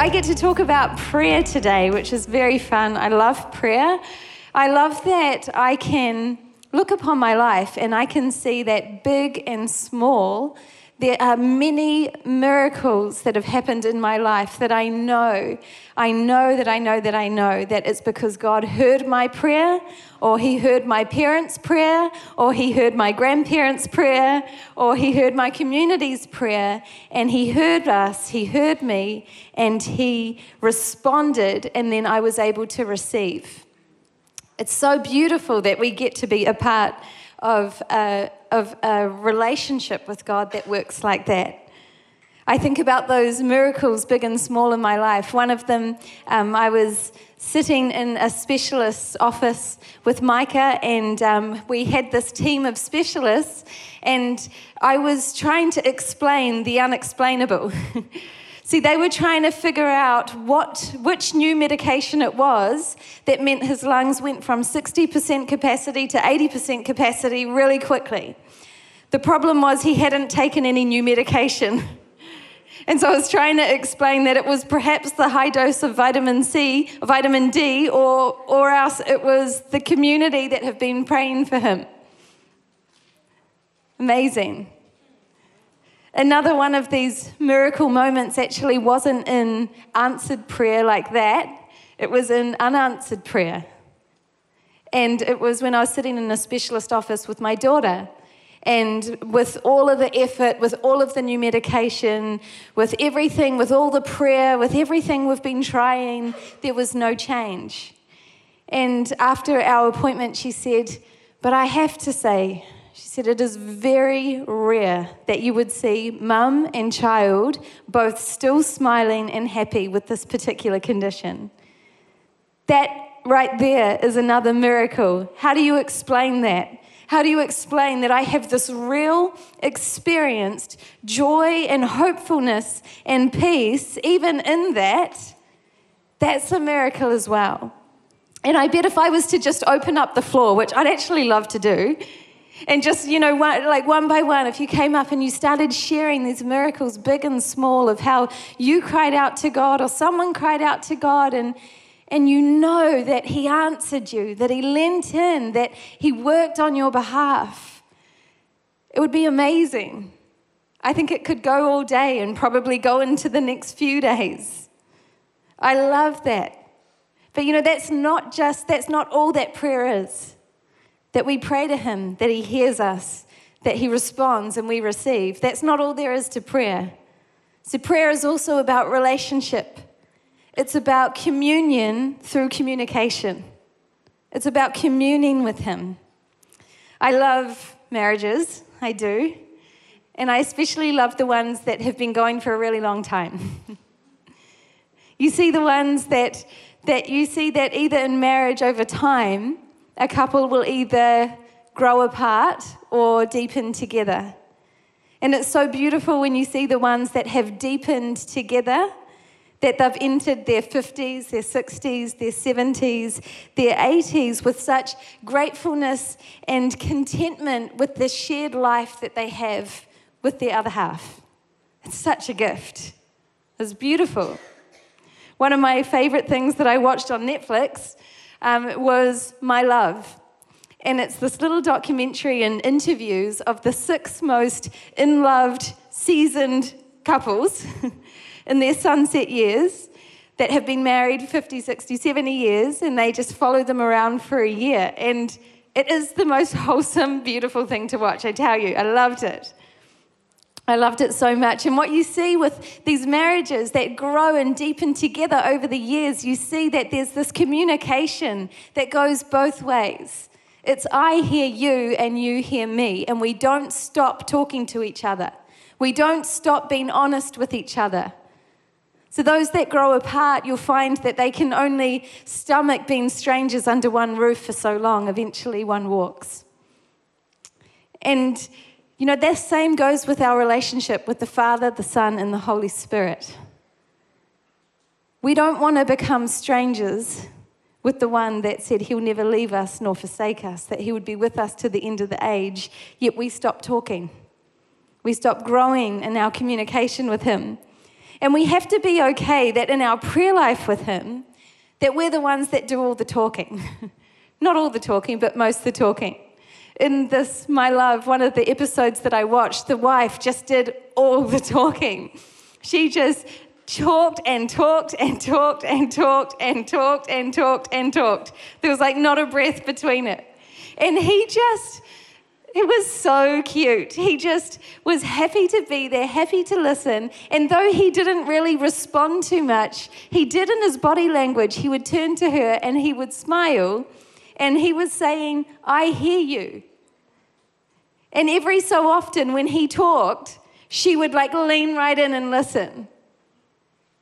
I get to talk about prayer today, which is very fun. I love prayer. I love that I can look upon my life and I can see that big and small, there are many miracles that have happened in my life that I know, I know that I know that I know that it's because God heard my prayer, or He heard my parents' prayer, or He heard my grandparents' prayer, or He heard my community's prayer, and He heard us, He heard me, and He responded, and then I was able to receive. It's so beautiful that we get to be a part of a, of a relationship with God that works like that. I think about those miracles, big and small, in my life. One of them, um, I was sitting in a specialist's office with Micah, and um, we had this team of specialists, and I was trying to explain the unexplainable. See, they were trying to figure out what, which new medication it was that meant his lungs went from 60% capacity to 80% capacity really quickly. The problem was he hadn't taken any new medication. And so I was trying to explain that it was perhaps the high dose of vitamin C, vitamin D, or, or else it was the community that have been praying for him. Amazing. Another one of these miracle moments actually wasn't in answered prayer like that, it was in unanswered prayer. And it was when I was sitting in a specialist office with my daughter. And with all of the effort, with all of the new medication, with everything, with all the prayer, with everything we've been trying, there was no change. And after our appointment, she said, But I have to say, she said, It is very rare that you would see mum and child both still smiling and happy with this particular condition. That right there is another miracle. How do you explain that? How do you explain that I have this real experienced joy and hopefulness and peace, even in that? That's a miracle as well. And I bet if I was to just open up the floor, which I'd actually love to do, and just, you know, one, like one by one, if you came up and you started sharing these miracles, big and small, of how you cried out to God or someone cried out to God and and you know that He answered you, that He lent in, that He worked on your behalf, it would be amazing. I think it could go all day and probably go into the next few days. I love that. But you know, that's not just, that's not all that prayer is that we pray to Him, that He hears us, that He responds and we receive. That's not all there is to prayer. So, prayer is also about relationship, it's about communion through communication, it's about communing with Him. I love marriages, I do. And I especially love the ones that have been going for a really long time. you see the ones that, that you see that either in marriage over time, a couple will either grow apart or deepen together. And it's so beautiful when you see the ones that have deepened together, that they've entered their 50s, their 60s, their 70s, their 80s with such gratefulness and contentment with the shared life that they have with their other half. It's such a gift. It's beautiful. One of my favorite things that I watched on Netflix um, was My Love. And it's this little documentary and interviews of the six most in loved, seasoned couples in their sunset years that have been married 50, 60, 70 years, and they just follow them around for a year. And it is the most wholesome, beautiful thing to watch, I tell you. I loved it. I loved it so much. And what you see with these marriages that grow and deepen together over the years, you see that there's this communication that goes both ways. It's I hear you and you hear me, and we don't stop talking to each other. We don't stop being honest with each other. So, those that grow apart, you'll find that they can only stomach being strangers under one roof for so long. Eventually, one walks. And you know, that same goes with our relationship with the Father, the Son, and the Holy Spirit. We don't want to become strangers with the one that said he'll never leave us nor forsake us, that he would be with us to the end of the age, yet we stop talking. We stop growing in our communication with him. And we have to be okay that in our prayer life with Him, that we're the ones that do all the talking. Not all the talking, but most of the talking. In this, My Love, one of the episodes that I watched, the wife just did all the talking. She just talked and talked and talked and talked and talked and talked and talked. There was like not a breath between it. And he just, it was so cute. He just was happy to be there, happy to listen. And though he didn't really respond too much, he did in his body language. He would turn to her and he would smile and he was saying, I hear you. And every so often when he talked, she would like lean right in and listen,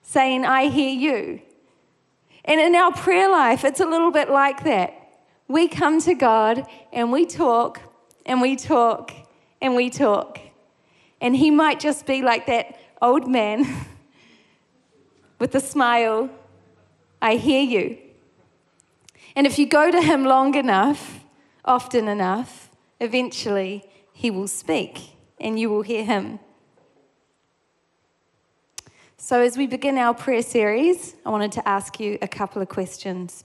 saying, I hear you. And in our prayer life, it's a little bit like that. We come to God and we talk and we talk and we talk. And he might just be like that old man with a smile, I hear you. And if you go to him long enough, often enough, eventually he will speak and you will hear him. So, as we begin our prayer series, I wanted to ask you a couple of questions.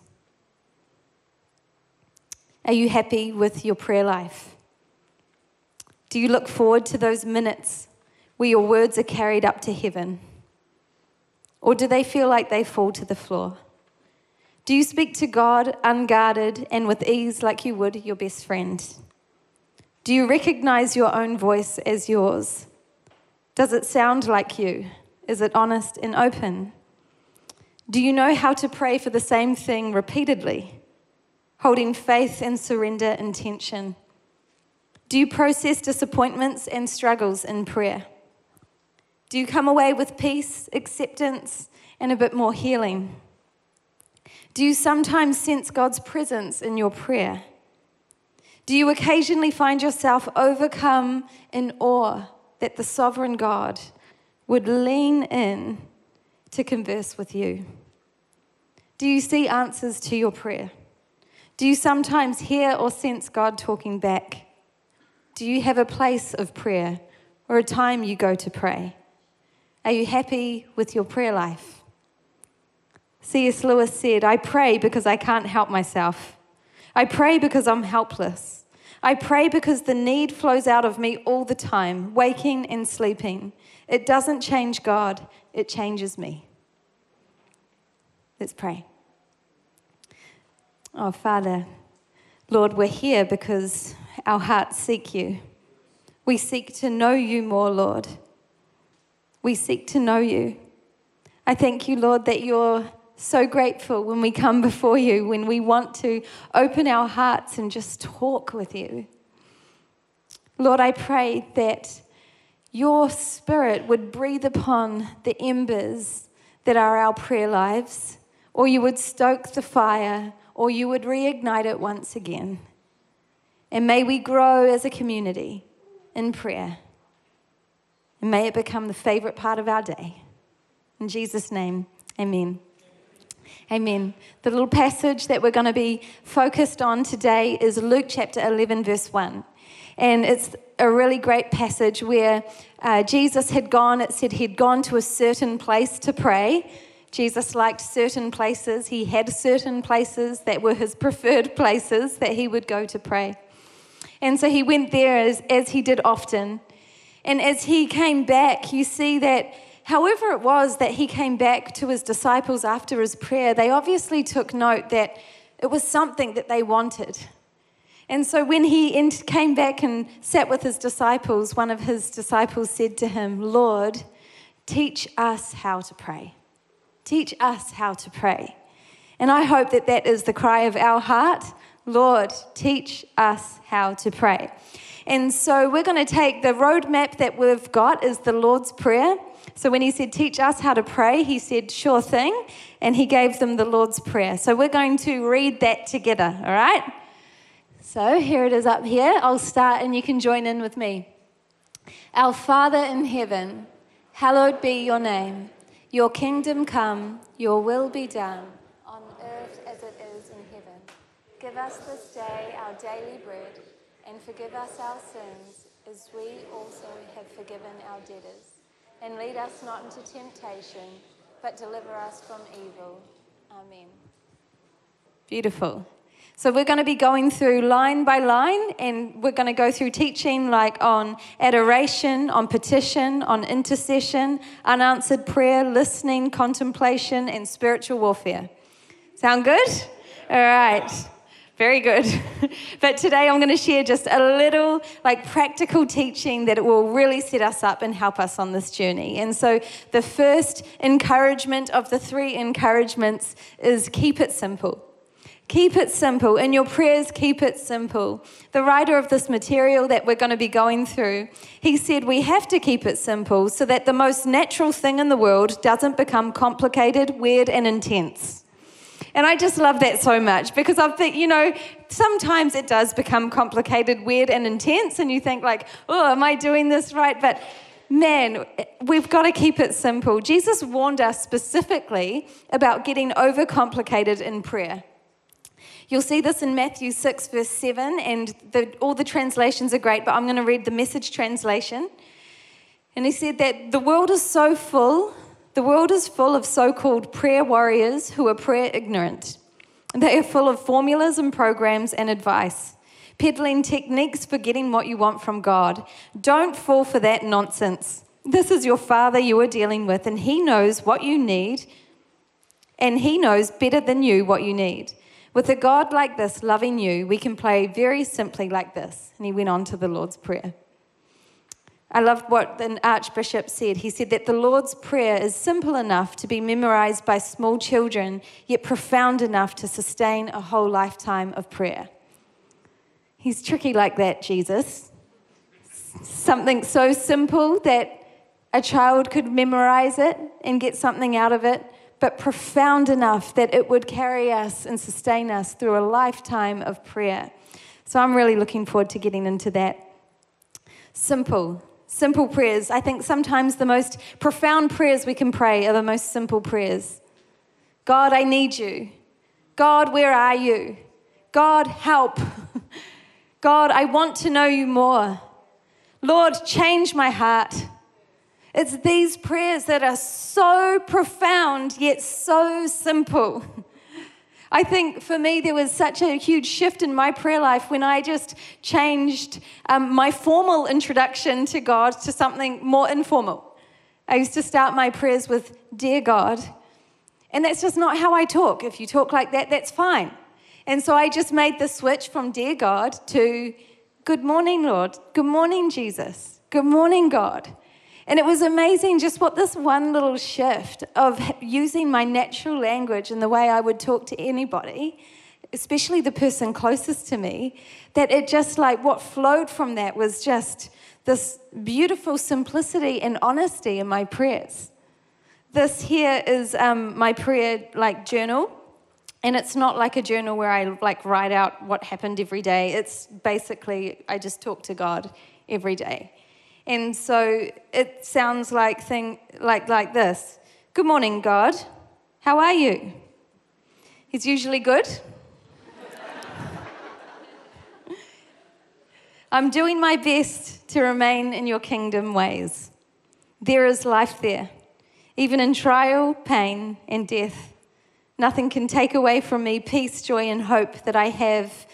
Are you happy with your prayer life? Do you look forward to those minutes where your words are carried up to heaven? Or do they feel like they fall to the floor? Do you speak to God unguarded and with ease like you would your best friend? Do you recognize your own voice as yours? Does it sound like you? Is it honest and open? Do you know how to pray for the same thing repeatedly, holding faith and surrender intention? Do you process disappointments and struggles in prayer? Do you come away with peace, acceptance, and a bit more healing? Do you sometimes sense God's presence in your prayer? Do you occasionally find yourself overcome in awe that the sovereign God would lean in to converse with you? Do you see answers to your prayer? Do you sometimes hear or sense God talking back? Do you have a place of prayer or a time you go to pray? Are you happy with your prayer life? C.S. Lewis said, I pray because I can't help myself. I pray because I'm helpless. I pray because the need flows out of me all the time, waking and sleeping. It doesn't change God, it changes me. Let's pray. Oh, Father, Lord, we're here because our hearts seek you. We seek to know you more, Lord. We seek to know you. I thank you, Lord, that you're so grateful when we come before you, when we want to open our hearts and just talk with you. Lord, I pray that your spirit would breathe upon the embers that are our prayer lives, or you would stoke the fire, or you would reignite it once again. And may we grow as a community in prayer. And may it become the favorite part of our day. In Jesus' name, amen. Amen. The little passage that we're going to be focused on today is Luke chapter 11, verse 1. And it's a really great passage where uh, Jesus had gone, it said he'd gone to a certain place to pray. Jesus liked certain places. He had certain places that were his preferred places that he would go to pray. And so he went there as, as he did often. And as he came back, you see that however it was that he came back to his disciples after his prayer, they obviously took note that it was something that they wanted. And so when he came back and sat with his disciples, one of his disciples said to him, Lord, teach us how to pray. Teach us how to pray. And I hope that that is the cry of our heart. Lord, teach us how to pray. And so we're going to take the roadmap that we've got is the Lord's Prayer. So when he said, Teach us how to pray, he said, Sure thing. And he gave them the Lord's Prayer. So we're going to read that together, all right? So here it is up here. I'll start and you can join in with me. Our Father in heaven, hallowed be your name. Your kingdom come, your will be done, on earth as it is in heaven. Give us this day our daily bread, and forgive us our sins, as we also have forgiven our debtors and lead us not into temptation, but deliver us from evil. Amen. Beautiful. So, we're going to be going through line by line, and we're going to go through teaching like on adoration, on petition, on intercession, unanswered prayer, listening, contemplation, and spiritual warfare. Sound good? All right. Very good. but today I'm going to share just a little like practical teaching that will really set us up and help us on this journey. And so the first encouragement of the three encouragements is keep it simple. Keep it simple. In your prayers, keep it simple. The writer of this material that we're going to be going through, he said we have to keep it simple so that the most natural thing in the world doesn't become complicated, weird, and intense. And I just love that so much because I think, you know, sometimes it does become complicated, weird, and intense, and you think, like, oh, am I doing this right? But man, we've got to keep it simple. Jesus warned us specifically about getting overcomplicated in prayer. You'll see this in Matthew 6, verse 7, and the, all the translations are great, but I'm going to read the message translation. And he said that the world is so full the world is full of so called prayer warriors who are prayer ignorant. They are full of formulas and programs and advice, peddling techniques for getting what you want from God. Don't fall for that nonsense. This is your Father you are dealing with, and He knows what you need, and He knows better than you what you need. With a God like this loving you, we can play very simply like this. And he went on to the Lord's Prayer. I love what an archbishop said. He said that the Lord's Prayer is simple enough to be memorized by small children, yet profound enough to sustain a whole lifetime of prayer. He's tricky like that, Jesus. Something so simple that a child could memorize it and get something out of it, but profound enough that it would carry us and sustain us through a lifetime of prayer. So I'm really looking forward to getting into that. Simple, Simple prayers. I think sometimes the most profound prayers we can pray are the most simple prayers. God, I need you. God, where are you? God, help. God, I want to know you more. Lord, change my heart. It's these prayers that are so profound yet so simple. I think for me, there was such a huge shift in my prayer life when I just changed um, my formal introduction to God to something more informal. I used to start my prayers with, Dear God. And that's just not how I talk. If you talk like that, that's fine. And so I just made the switch from Dear God to, Good morning, Lord. Good morning, Jesus. Good morning, God. And it was amazing just what this one little shift of using my natural language and the way I would talk to anybody, especially the person closest to me, that it just like what flowed from that was just this beautiful simplicity and honesty in my prayers. This here is um, my prayer like journal. And it's not like a journal where I like write out what happened every day. It's basically I just talk to God every day. And so it sounds like thing like like this. Good morning, God. How are you? He's usually good. I'm doing my best to remain in your kingdom ways. There is life there, even in trial, pain, and death. Nothing can take away from me peace, joy, and hope that I have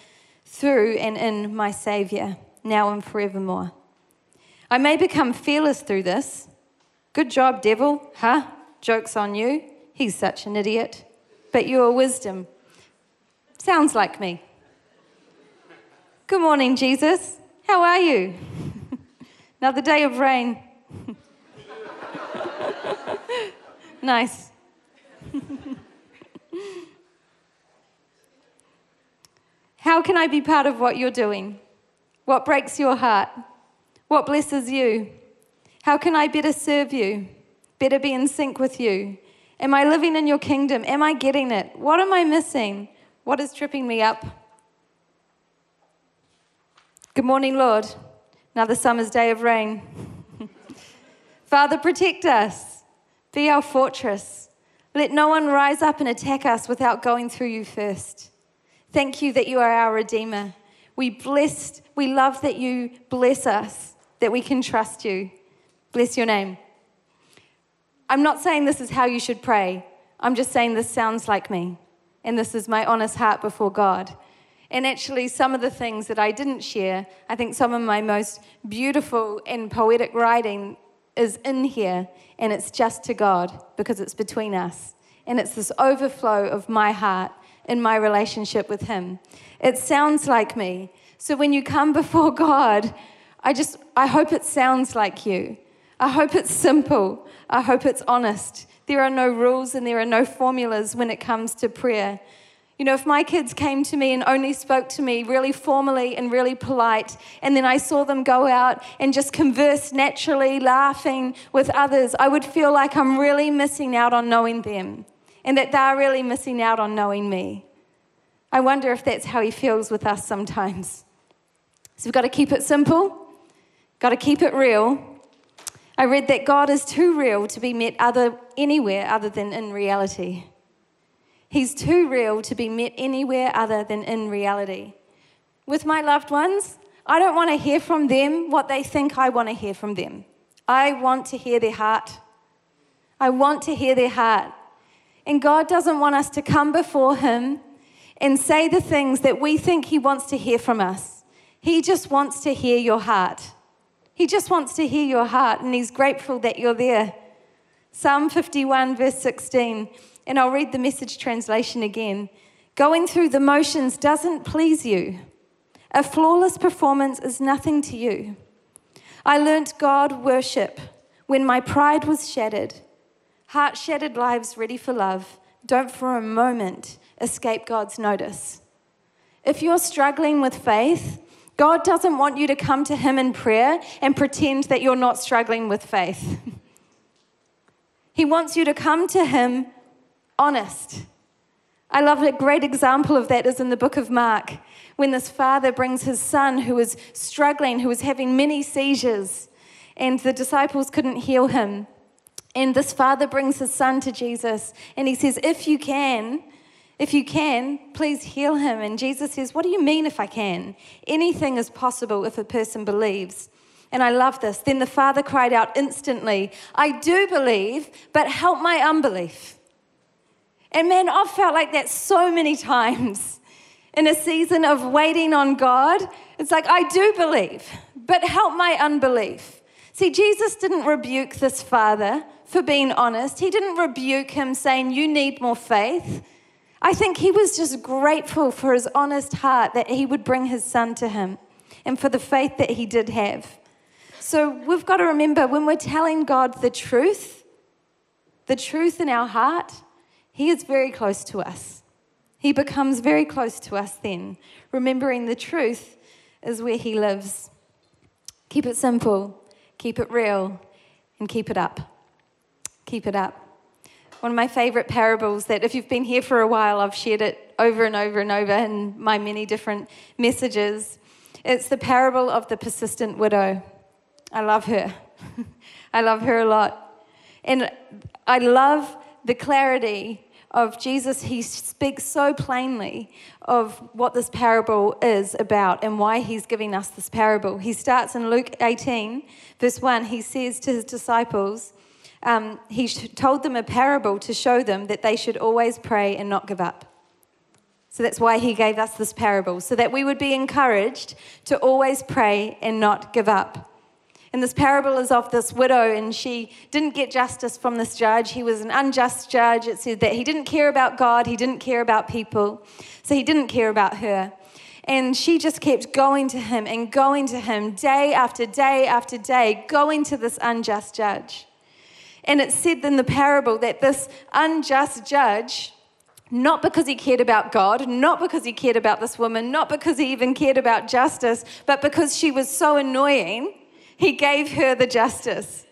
through and in my Savior, now and forevermore. I may become fearless through this. Good job, devil. Huh? Joke's on you. He's such an idiot. But your wisdom sounds like me. Good morning, Jesus. How are you? Another day of rain. nice. How can I be part of what you're doing? What breaks your heart? What blesses you? How can I better serve you? Better be in sync with you? Am I living in your kingdom? Am I getting it? What am I missing? What is tripping me up? Good morning, Lord. Another summer's day of rain. Father, protect us. Be our fortress. Let no one rise up and attack us without going through you first. Thank you that you are our Redeemer. We blessed, we love that you bless us that we can trust you. Bless your name. I'm not saying this is how you should pray. I'm just saying this sounds like me. And this is my honest heart before God. And actually, some of the things that I didn't share, I think some of my most beautiful and poetic writing is in here, and it's just to God because it's between us. And it's this overflow of my heart in my relationship with Him. It sounds like me. So when you come before God, I just, I hope it sounds like you. I hope it's simple. I hope it's honest. There are no rules and there are no formulas when it comes to prayer. You know, if my kids came to me and only spoke to me really formally and really polite, and then I saw them go out and just converse naturally, laughing with others, I would feel like I'm really missing out on knowing them and that they're really missing out on knowing me. I wonder if that's how he feels with us sometimes. So we've got to keep it simple, got to keep it real. I read that God is too real to be met other, anywhere other than in reality. He's too real to be met anywhere other than in reality. With my loved ones, I don't want to hear from them what they think I want to hear from them. I want to hear their heart. I want to hear their heart. And God doesn't want us to come before Him and say the things that we think He wants to hear from us. He just wants to hear your heart. He just wants to hear your heart, and He's grateful that you're there. Psalm 51, verse 16 and I'll read the message translation again. Going through the motions doesn't please you. A flawless performance is nothing to you. I learnt God worship when my pride was shattered. Heart shattered lives ready for love don't for a moment escape God's notice. If you're struggling with faith, God doesn't want you to come to Him in prayer and pretend that you're not struggling with faith. he wants you to come to Him honest. I love a great example of that is in the book of Mark, when this father brings his son who was struggling, who was having many seizures, and the disciples couldn't heal him. And this father brings his son to Jesus, and he says, If you can, if you can, please heal him. And Jesus says, What do you mean if I can? Anything is possible if a person believes. And I love this. Then the father cried out instantly, I do believe, but help my unbelief. And man, I've felt like that so many times in a season of waiting on God. It's like, I do believe, but help my unbelief. See, Jesus didn't rebuke this father for being honest, he didn't rebuke him saying, You need more faith. I think he was just grateful for his honest heart that he would bring his son to him and for the faith that he did have. So we've got to remember when we're telling God the truth, the truth in our heart, he is very close to us. He becomes very close to us then, remembering the truth is where He lives. Keep it simple, keep it real, and keep it up. Keep it up. One of my favorite parables that, if you've been here for a while, I've shared it over and over and over in my many different messages. It's the parable of the persistent widow. I love her. I love her a lot. And I love the clarity of Jesus, he speaks so plainly of what this parable is about and why he's giving us this parable. He starts in Luke 18, verse 1. He says to his disciples, um, he told them a parable to show them that they should always pray and not give up. So that's why he gave us this parable, so that we would be encouraged to always pray and not give up. And this parable is of this widow, and she didn't get justice from this judge. He was an unjust judge. It said that he didn't care about God, he didn't care about people, so he didn't care about her. And she just kept going to him and going to him day after day after day, going to this unjust judge. And it said in the parable that this unjust judge, not because he cared about God, not because he cared about this woman, not because he even cared about justice, but because she was so annoying he gave her the justice.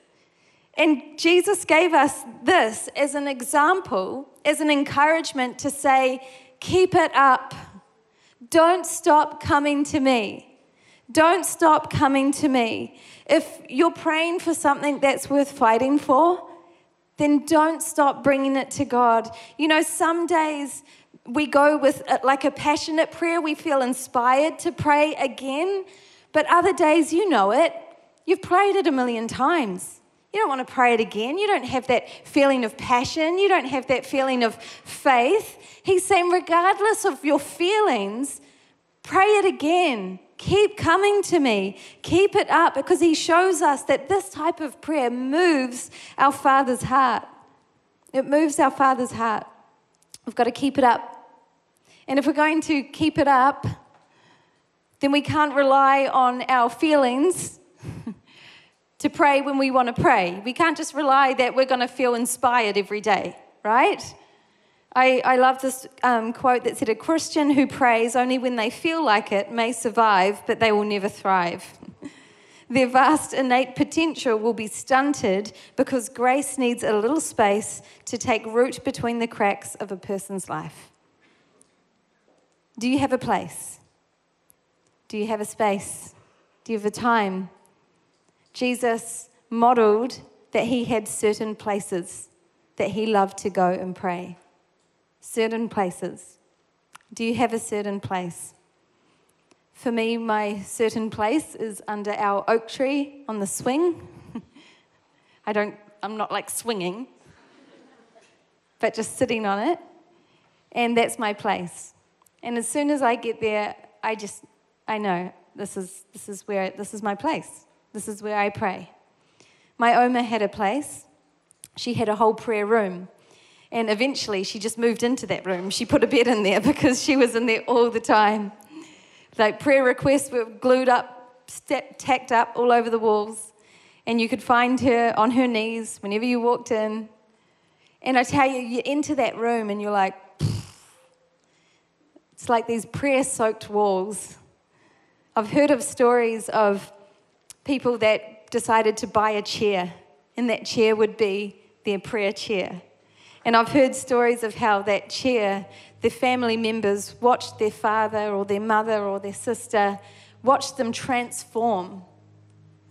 And Jesus gave us this as an example, as an encouragement to say, keep it up. Don't stop coming to me. Don't stop coming to me. If you're praying for something that's worth fighting for, then don't stop bringing it to God. You know, some days we go with uh, like a passionate prayer, we feel inspired to pray again, but other days, you know it, You've prayed it a million times. You don't want to pray it again. You don't have that feeling of passion. You don't have that feeling of faith. He's saying, regardless of your feelings, pray it again. Keep coming to me. Keep it up because he shows us that this type of prayer moves our Father's heart. It moves our Father's heart. We've got to keep it up. And if we're going to keep it up, then we can't rely on our feelings to pray when we want to pray. We can't just rely that we're going to feel inspired every day, right? I, I love this um, quote that said, A Christian who prays only when they feel like it may survive, but they will never thrive. Their vast innate potential will be stunted because grace needs a little space to take root between the cracks of a person's life. Do you have a place? Do you have a space? Do you have a time? Jesus modeled that he had certain places that he loved to go and pray. Certain places. Do you have a certain place? For me, my certain place is under our oak tree on the swing. I don't, I'm not like swinging, but just sitting on it. And that's my place. And as soon as I get there, I just, I know this is, this is where, this is my place. This is where I pray. My Oma had a place. She had a whole prayer room. And eventually she just moved into that room. She put a bed in there because she was in there all the time. Like prayer requests were glued up, step, tacked up all over the walls. And you could find her on her knees whenever you walked in. And I tell you, you enter that room and you're like, it's like these prayer soaked walls. I've heard of stories of people that decided to buy a chair, and that chair would be their prayer chair. And I've heard stories of how that chair, the family members watched their father or their mother or their sister, watched them transform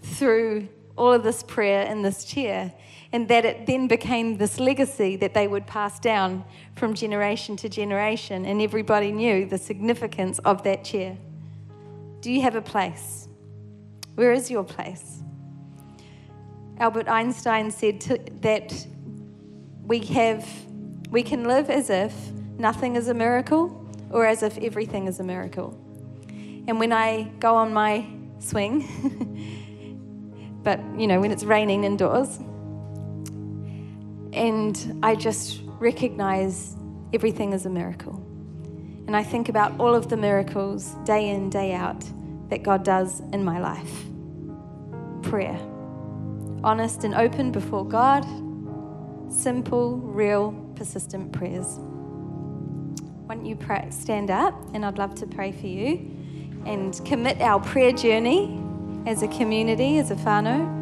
through all of this prayer in this chair and that it then became this legacy that they would pass down from generation to generation, and everybody knew the significance of that chair. Do you have a place? Where is your place? Albert Einstein said to, that we have we can live as if nothing is a miracle or as if everything is a miracle. And when I go on my swing, but you know, when it's raining indoors, and I just recognize everything is a miracle. And I think about all of the miracles day in, day out that God does in my life. Prayer. Honest and open before God. Simple, real, persistent prayers. Why don't you pray, stand up and I'd love to pray for you and commit our prayer journey as a community, as a whānau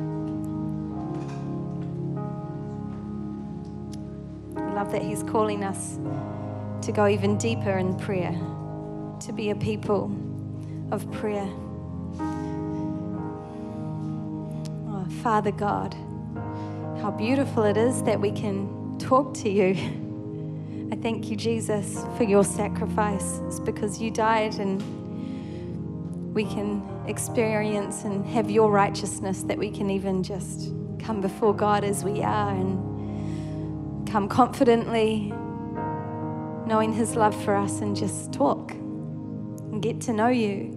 love that He's calling us to go even deeper in prayer, to be a people of prayer. Oh, Father God, how beautiful it is that we can talk to you. I thank you, Jesus, for your sacrifice. It's because you died and we can experience and have your righteousness that we can even just come before God as we are and come confidently, knowing His love for us, and just talk and get to know you.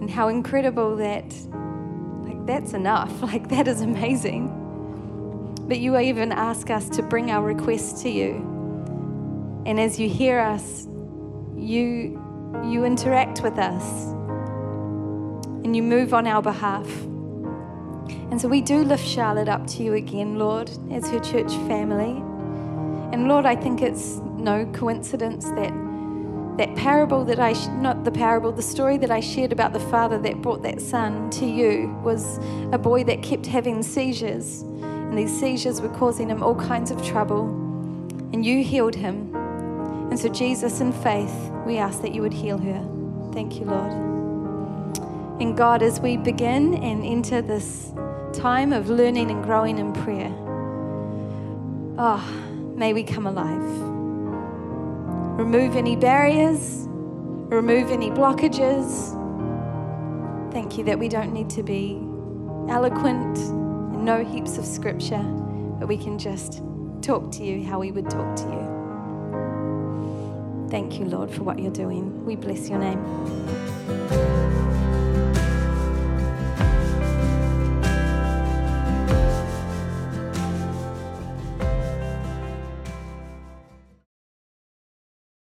And how incredible that, that's enough. Like, that is amazing. But you even ask us to bring our requests to you. And as you hear us, you, you interact with us and you move on our behalf. And so we do lift Charlotte up to you again, Lord, as her church family. And Lord, I think it's no coincidence that that parable that I, not the parable, the story that I shared about the father that brought that son to you was a boy that kept having seizures. And these seizures were causing him all kinds of trouble. And you healed him. And so, Jesus, in faith, we ask that you would heal her. Thank you, Lord. And God, as we begin and enter this time of learning and growing in prayer. Oh, may we come alive. Remove any barriers, remove any blockages. Thank you that we don't need to be eloquent and know heaps of scripture, but we can just talk to you how we would talk to you. Thank you, Lord, for what you're doing. We bless your name.